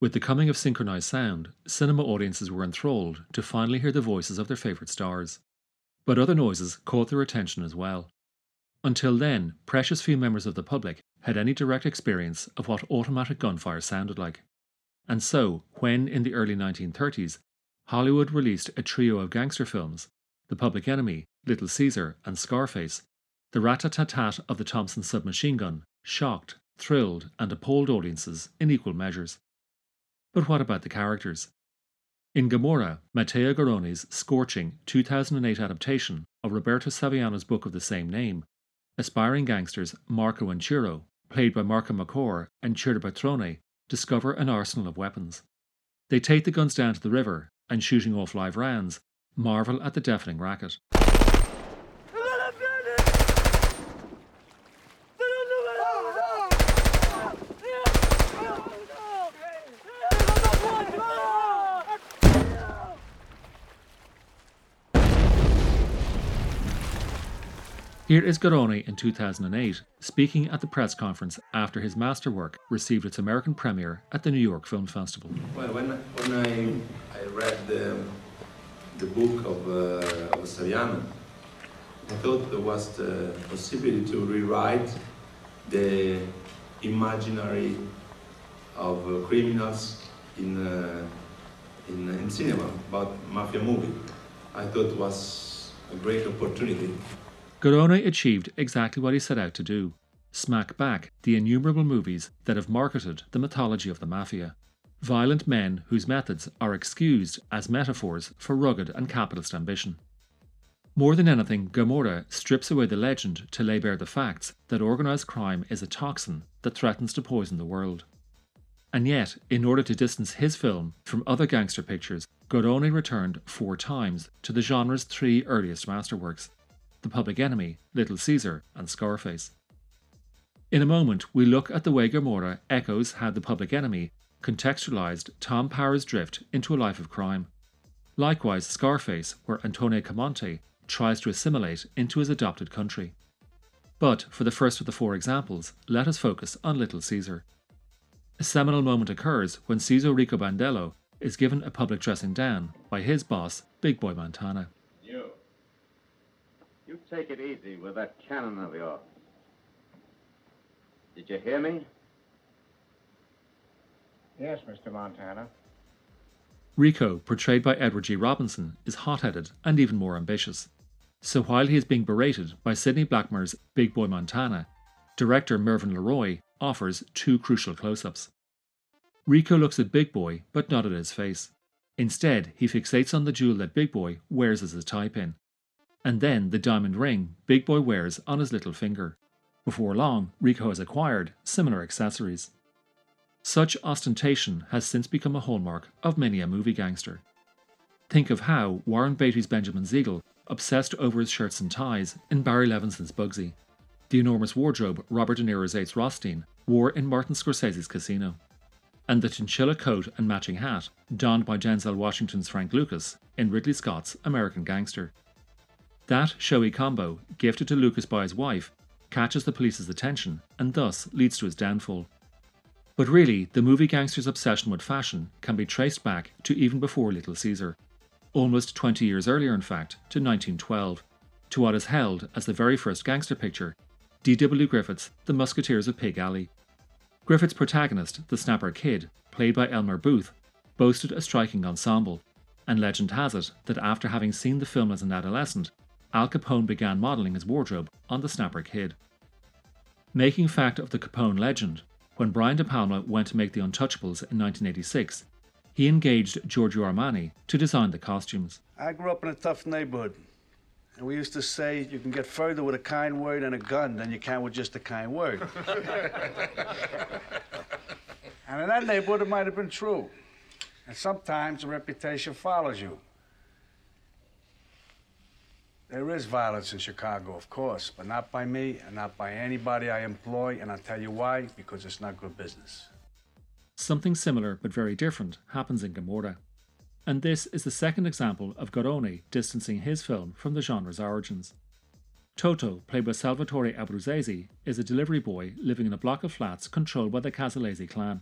With the coming of synchronized sound, cinema audiences were enthralled to finally hear the voices of their favourite stars. But other noises caught their attention as well. Until then, precious few members of the public had any direct experience of what automatic gunfire sounded like. And so, when in the early 1930s, Hollywood released a trio of gangster films The Public Enemy, Little Caesar, and Scarface, the rat a tat tat of the Thompson submachine gun shocked, thrilled, and appalled audiences in equal measures. But what about the characters? In Gomorrah, Matteo Garrone's scorching 2008 adaptation of Roberto Saviano's book of the same name, aspiring gangsters Marco and Ciro, played by Marco Macor and Ciro Petrone, discover an arsenal of weapons. They take the guns down to the river and, shooting off live rounds, marvel at the deafening racket. Here is Garrone in 2008 speaking at the press conference after his masterwork received its American premiere at the New York Film Festival. Well, when, when I, I read the, the book of, uh, of Saviano, I thought there was the possibility to rewrite the imaginary of uh, criminals in, uh, in, in cinema about mafia movie. I thought was a great opportunity Garrone achieved exactly what he set out to do smack back the innumerable movies that have marketed the mythology of the mafia. Violent men whose methods are excused as metaphors for rugged and capitalist ambition. More than anything, Gomorrah strips away the legend to lay bare the facts that organised crime is a toxin that threatens to poison the world. And yet, in order to distance his film from other gangster pictures, Garrone returned four times to the genre's three earliest masterworks the Public Enemy, Little Caesar, and Scarface. In a moment, we look at the way Gomorrah echoes how The Public Enemy contextualized Tom Power's drift into a life of crime. Likewise, Scarface, where Antonio Camonte tries to assimilate into his adopted country. But for the first of the four examples, let us focus on Little Caesar. A seminal moment occurs when Cesar Rico Bandello is given a public dressing down by his boss, Big Boy Montana. You take it easy with that cannon of yours. Did you hear me? Yes, Mr. Montana. Rico, portrayed by Edward G. Robinson, is hot headed and even more ambitious. So while he is being berated by Sidney Blackmer's Big Boy Montana, director Mervyn LeRoy offers two crucial close ups. Rico looks at Big Boy, but not at his face. Instead, he fixates on the jewel that Big Boy wears as a tie pin and then the diamond ring Big Boy wears on his little finger. Before long, Rico has acquired similar accessories. Such ostentation has since become a hallmark of many a movie gangster. Think of how Warren Beatty's Benjamin Siegel obsessed over his shirts and ties in Barry Levinson's Bugsy, the enormous wardrobe Robert De Niro's Ace Rothstein wore in Martin Scorsese's Casino, and the chinchilla coat and matching hat donned by Denzel Washington's Frank Lucas in Ridley Scott's American Gangster. That showy combo, gifted to Lucas by his wife, catches the police's attention and thus leads to his downfall. But really, the movie gangster's obsession with fashion can be traced back to even before Little Caesar. Almost 20 years earlier, in fact, to 1912, to what is held as the very first gangster picture, D.W. Griffith's The Musketeers of Pig Alley. Griffith's protagonist, the Snapper Kid, played by Elmer Booth, boasted a striking ensemble, and legend has it that after having seen the film as an adolescent, Al Capone began modelling his wardrobe on the Snapper Kid. Making fact of the Capone legend, when Brian De Palma went to make The Untouchables in 1986, he engaged Giorgio Armani to design the costumes. I grew up in a tough neighborhood. And we used to say you can get further with a kind word and a gun than you can with just a kind word. and in that neighborhood, it might have been true. And sometimes a reputation follows you. There is violence in Chicago, of course, but not by me and not by anybody I employ, and I'll tell you why because it's not good business. Something similar but very different happens in Gomorrah. And this is the second example of Garrone distancing his film from the genre's origins. Toto, played by Salvatore Abruzzese, is a delivery boy living in a block of flats controlled by the Casalesi clan.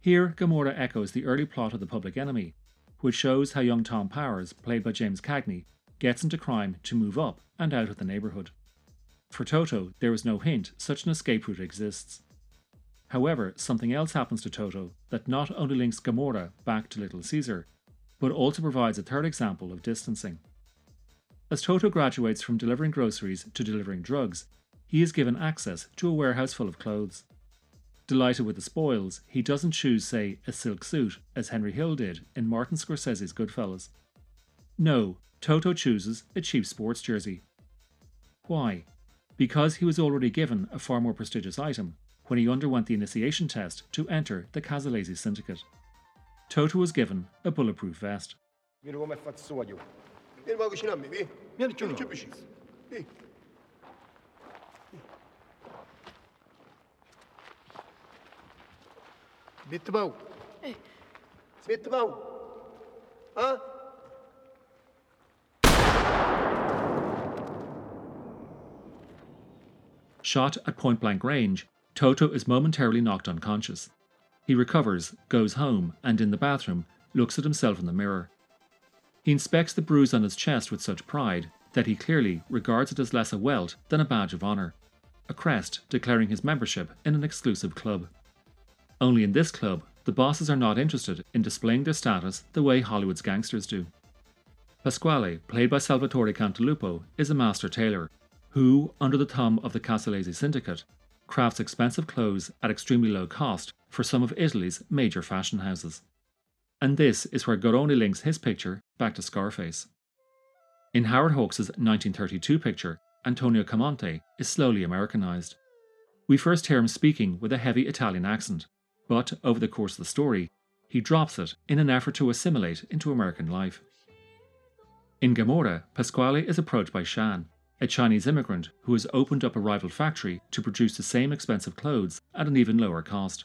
Here, Gomorrah echoes the early plot of The Public Enemy, which shows how young Tom Powers, played by James Cagney, gets into crime to move up and out of the neighbourhood. For Toto, there is no hint such an escape route exists. However, something else happens to Toto that not only links Gomorrah back to Little Caesar, but also provides a third example of distancing. As Toto graduates from delivering groceries to delivering drugs, he is given access to a warehouse full of clothes. Delighted with the spoils, he doesn't choose, say, a silk suit, as Henry Hill did in Martin Scorsese's Goodfellas. No, Toto chooses a cheap sports jersey. Why? Because he was already given a far more prestigious item when he underwent the initiation test to enter the Casalesi syndicate. Toto was given a bulletproof vest. Mira come è Shot at point blank range, Toto is momentarily knocked unconscious. He recovers, goes home, and in the bathroom, looks at himself in the mirror. He inspects the bruise on his chest with such pride that he clearly regards it as less a welt than a badge of honour, a crest declaring his membership in an exclusive club. Only in this club, the bosses are not interested in displaying their status the way Hollywood's gangsters do. Pasquale, played by Salvatore Cantalupo, is a master tailor who, under the thumb of the Casalesi syndicate, crafts expensive clothes at extremely low cost for some of Italy's major fashion houses. And this is where Garrone links his picture back to Scarface. In Howard Hawks' 1932 picture, Antonio Camonte is slowly Americanized. We first hear him speaking with a heavy Italian accent, but over the course of the story, he drops it in an effort to assimilate into American life. In Gomorrah, Pasquale is approached by Shan, a Chinese immigrant who has opened up a rival factory to produce the same expensive clothes at an even lower cost.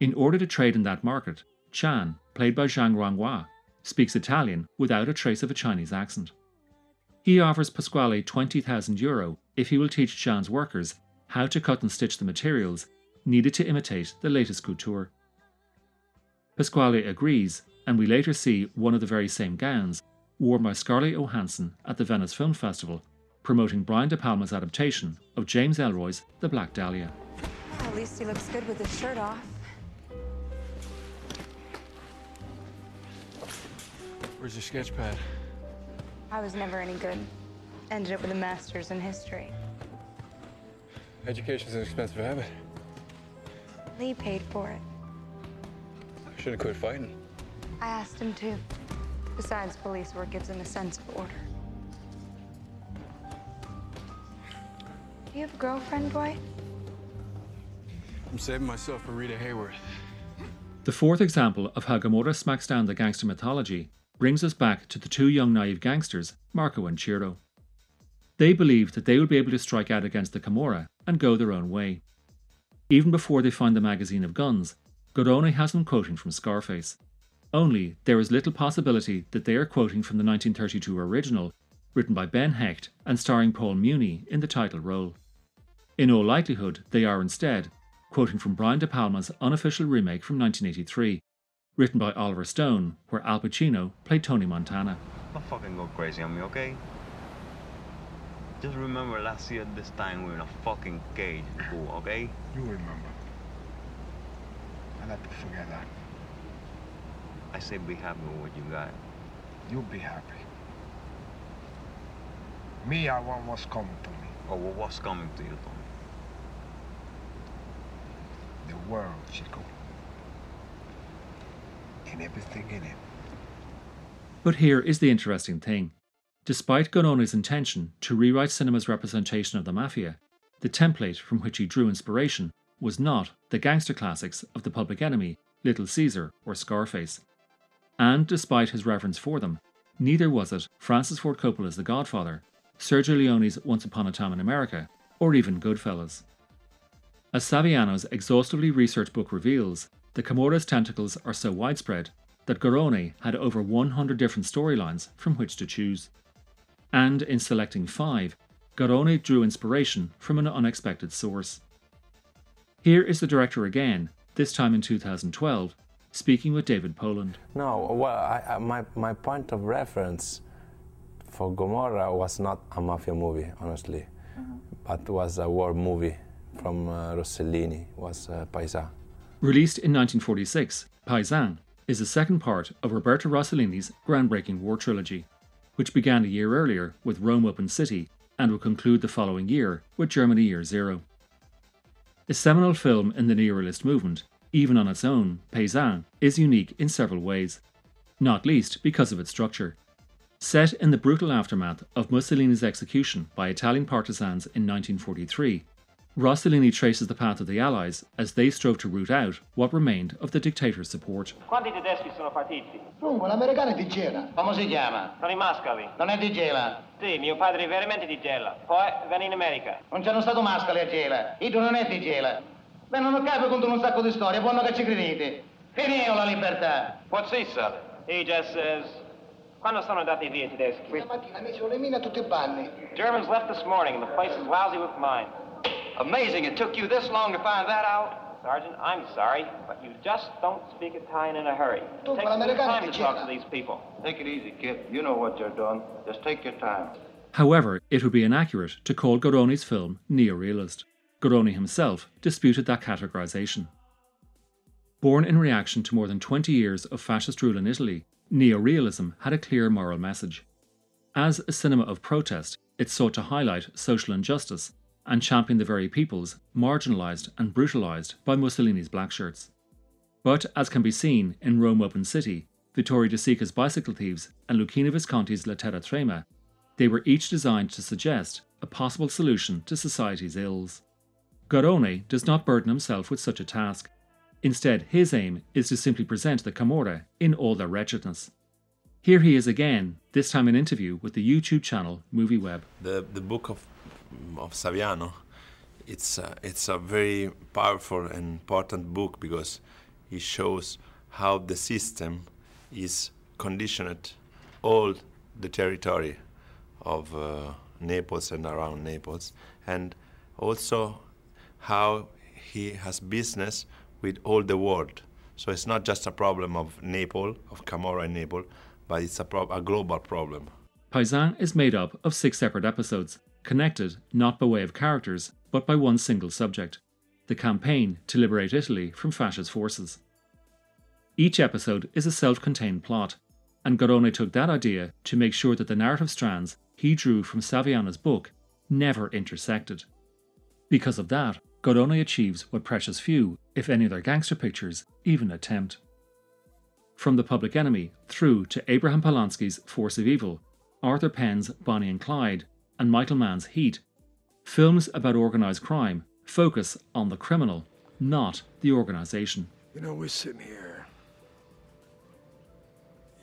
In order to trade in that market, Chan, played by Zhang Ruanghua, speaks Italian without a trace of a Chinese accent. He offers Pasquale 20,000 euro if he will teach Chan's workers how to cut and stitch the materials needed to imitate the latest couture. Pasquale agrees, and we later see one of the very same gowns worn by Scarlett Johansson at the Venice Film Festival, promoting Brian De Palma's adaptation of James Ellroy's The Black Dahlia. At least he looks good with his shirt off. Where's your sketch pad? I was never any good. Ended up with a master's in history. Education's an expensive habit. Lee paid for it. I should have quit fighting. I asked him to. Besides, police work gives him a sense of order. Do you have a girlfriend, Dwight? I'm saving myself for Rita Hayworth. The fourth example of how Gomorrah smacks down the gangster mythology brings us back to the two young naive gangsters, Marco and Ciro. They believe that they will be able to strike out against the Camorra and go their own way. Even before they find the magazine of guns, Garrone has them quoting from Scarface. Only there is little possibility that they are quoting from the 1932 original, written by Ben Hecht and starring Paul Muni in the title role. In all likelihood, they are instead quoting from Brian De Palma's unofficial remake from 1983, written by Oliver Stone, where Al Pacino played Tony Montana. Don't fucking go crazy on me, okay? Just remember last year this time we were in a fucking cage, fool, okay? You remember. I like to forget that. I say be happy with what you got. You'll be happy. Me, I want what's coming to me. Or well, what's coming to you, Tony? The world, Chico. And everything in it. But here is the interesting thing. Despite Garrone's intention to rewrite cinema's representation of the mafia, the template from which he drew inspiration was not the gangster classics of The Public Enemy, Little Caesar, or Scarface. And despite his reverence for them, neither was it Francis Ford Coppola's The Godfather, Sergio Leone's Once Upon a Time in America, or even Goodfellas. As Saviano's exhaustively researched book reveals, the Camorra's tentacles are so widespread that Garrone had over 100 different storylines from which to choose. And in selecting five, Garrone drew inspiration from an unexpected source. Here is the director again, this time in 2012, speaking with David Poland. No, well, I, I, my, my point of reference for Gomorrah was not a mafia movie, honestly, Mm-hmm. but was a war movie from uh, Rossellini, was uh, Paisa. Released in 1946, Paisan is the second part of Roberto Rossellini's groundbreaking war trilogy, which began a year earlier with Rome Open City and will conclude the following year with Germany Year Zero. A seminal film in the neorealist movement, even on its own, Paisan is unique in several ways, not least because of its structure. Set in the brutal aftermath of Mussolini's execution by Italian partisans in 1943, Rossellini traces the path of the Allies as they strove to root out what remained of the dictator's support. Quanti tedeschi sono partiti? Dunque, l'americano è di Gela. Come si chiama? Sono i Mascali. Non è di Gela. Sì, mio padre è veramente di Gela. Poi venne in America. Non c'erano stato Mascali a Gela. Io non è di Gela. Beh, non ho capito contro un sacco di storie, buono che ci credete. Finio la libertà. What's he say? He just says... Quando sono andati via i tedeschi? Stamattina mi sono le mine a tutti i panni. Germans left this morning and the place is lousy with mine. Amazing it took you this long to find that out. Sergeant, I'm sorry, but you just don't speak Italian in a hurry. Tu, Take ma some time to talk to these people. Take it easy, kid. You know what you're doing. Just take your time. However, it would be inaccurate to call Garrone's film neorealist. Garrone himself disputed that categorization. Born in reaction to more than 20 years of fascist rule in Italy, neorealism had a clear moral message. As a cinema of protest, it sought to highlight social injustice and champion the very peoples marginalised and brutalised by Mussolini's black shirts. But as can be seen in Rome Open City, Vittorio De Sica's Bicycle Thieves, and Luchino Visconti's La Terra Trema, they were each designed to suggest a possible solution to society's ills. Garrone does not burden himself with such a task. Instead, his aim is to simply present the Camorra in all their wretchedness. Here he is again, this time in interview with the YouTube channel MovieWeb. the the book of of Saviano. It's a, it's a very powerful and important book because it shows how the system is conditioned all the territory of uh, Naples and around Naples, and also how he has business with all the world. So it's not just a problem of Naples, of Camorra and Naples, but it's a, a global problem. Paisan is made up of six separate episodes, connected not by way of characters, but by one single subject the campaign to liberate Italy from fascist forces. Each episode is a self contained plot, and Garrone took that idea to make sure that the narrative strands he drew from Saviano's book never intersected. Because of that, Garrone achieves what precious few, if any other gangster pictures, even attempt. From The Public Enemy through to Abraham Polonsky's Force of Evil, Arthur Penn's Bonnie and Clyde, and Michael Mann's Heat, films about organised crime focus on the criminal, not the organisation. You know, we're sitting here.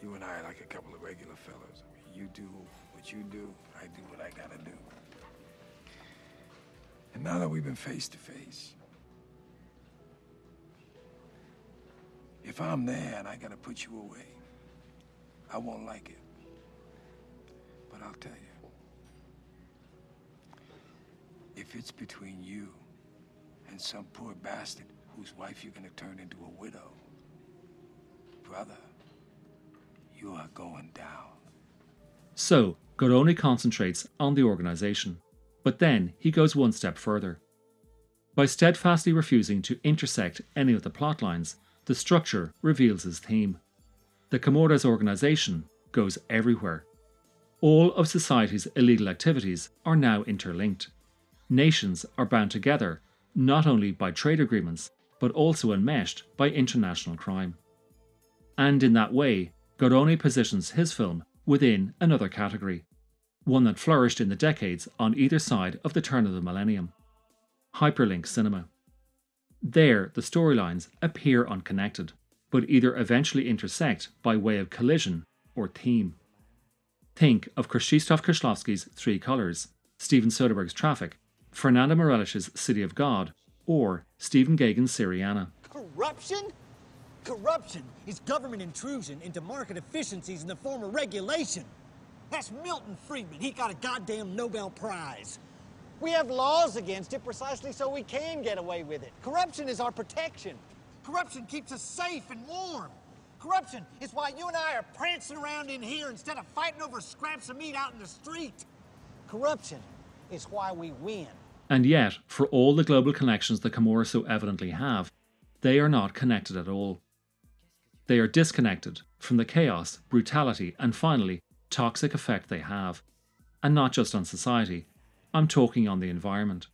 You and I are like a couple of regular fellas. I mean, you do what you do, I do what I gotta do. And now that we've been face to face, if I'm there and I gotta put you away, I won't like it. But I'll tell you, if it's between you and some poor bastard whose wife you're gonna turn into a widow, brother, you are going down. So, Garrone concentrates on the organisation, but then he goes one step further. By steadfastly refusing to intersect any of the plot lines, the structure reveals his theme. The Camorra's organisation goes everywhere. All of society's illegal activities are now interlinked. Nations are bound together not only by trade agreements, but also enmeshed by international crime. And in that way, Garrone positions his film within another category, one that flourished in the decades on either side of the turn of the millennium hyperlink cinema. There, the storylines appear unconnected, but either eventually intersect by way of collision or theme. Think of Krzysztof Kieślowski's Three Colors, Steven Soderbergh's Traffic, Fernando Meirelles's City of God, or Stephen Gaghan's Syriana. Corruption? Corruption is government intrusion into market efficiencies in the form of regulation. That's Milton Friedman. He got a goddamn Nobel Prize. We have laws against it precisely so we can get away with it. Corruption is our protection. Corruption keeps us safe and warm. Corruption is why you and I are prancing around in here instead of fighting over scraps of meat out in the street. Corruption is why we win. And yet, for all the global connections the Camorra so evidently have, they are not connected at all. They are disconnected from the chaos, brutality, and finally, toxic effect they have. And not just on society, I'm talking on the environment.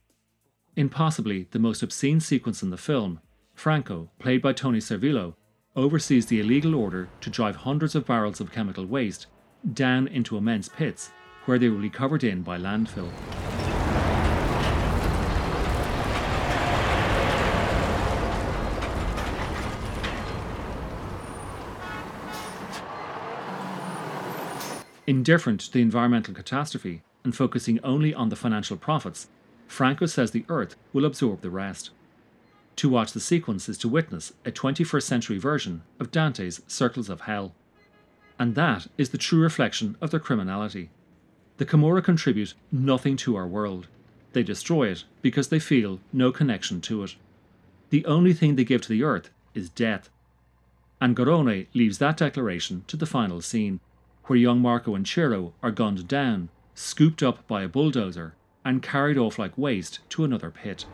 In possibly the most obscene sequence in the film, Franco, played by Toni Servillo, oversees the illegal order to drive hundreds of barrels of chemical waste down into immense pits where they will be covered in by landfill. Indifferent to the environmental catastrophe and focusing only on the financial profits, Franco says the Earth will absorb the rest. To watch the sequence is to witness a 21st century version of Dante's Circles of Hell. And that is the true reflection of their criminality. The Camorra contribute nothing to our world. They destroy it because they feel no connection to it. The only thing they give to the earth is death. And Garrone leaves that declaration to the final scene, where young Marco and Ciro are gunned down, scooped up by a bulldozer, and carried off like waste to another pit.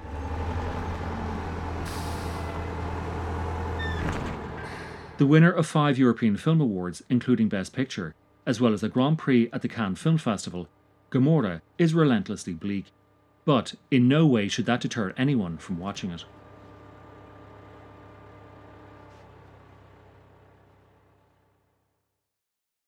The winner of five European Film Awards, including Best Picture, as well as a Grand Prix at the Cannes Film Festival, Gomorrah is relentlessly bleak. But in no way should that deter anyone from watching it.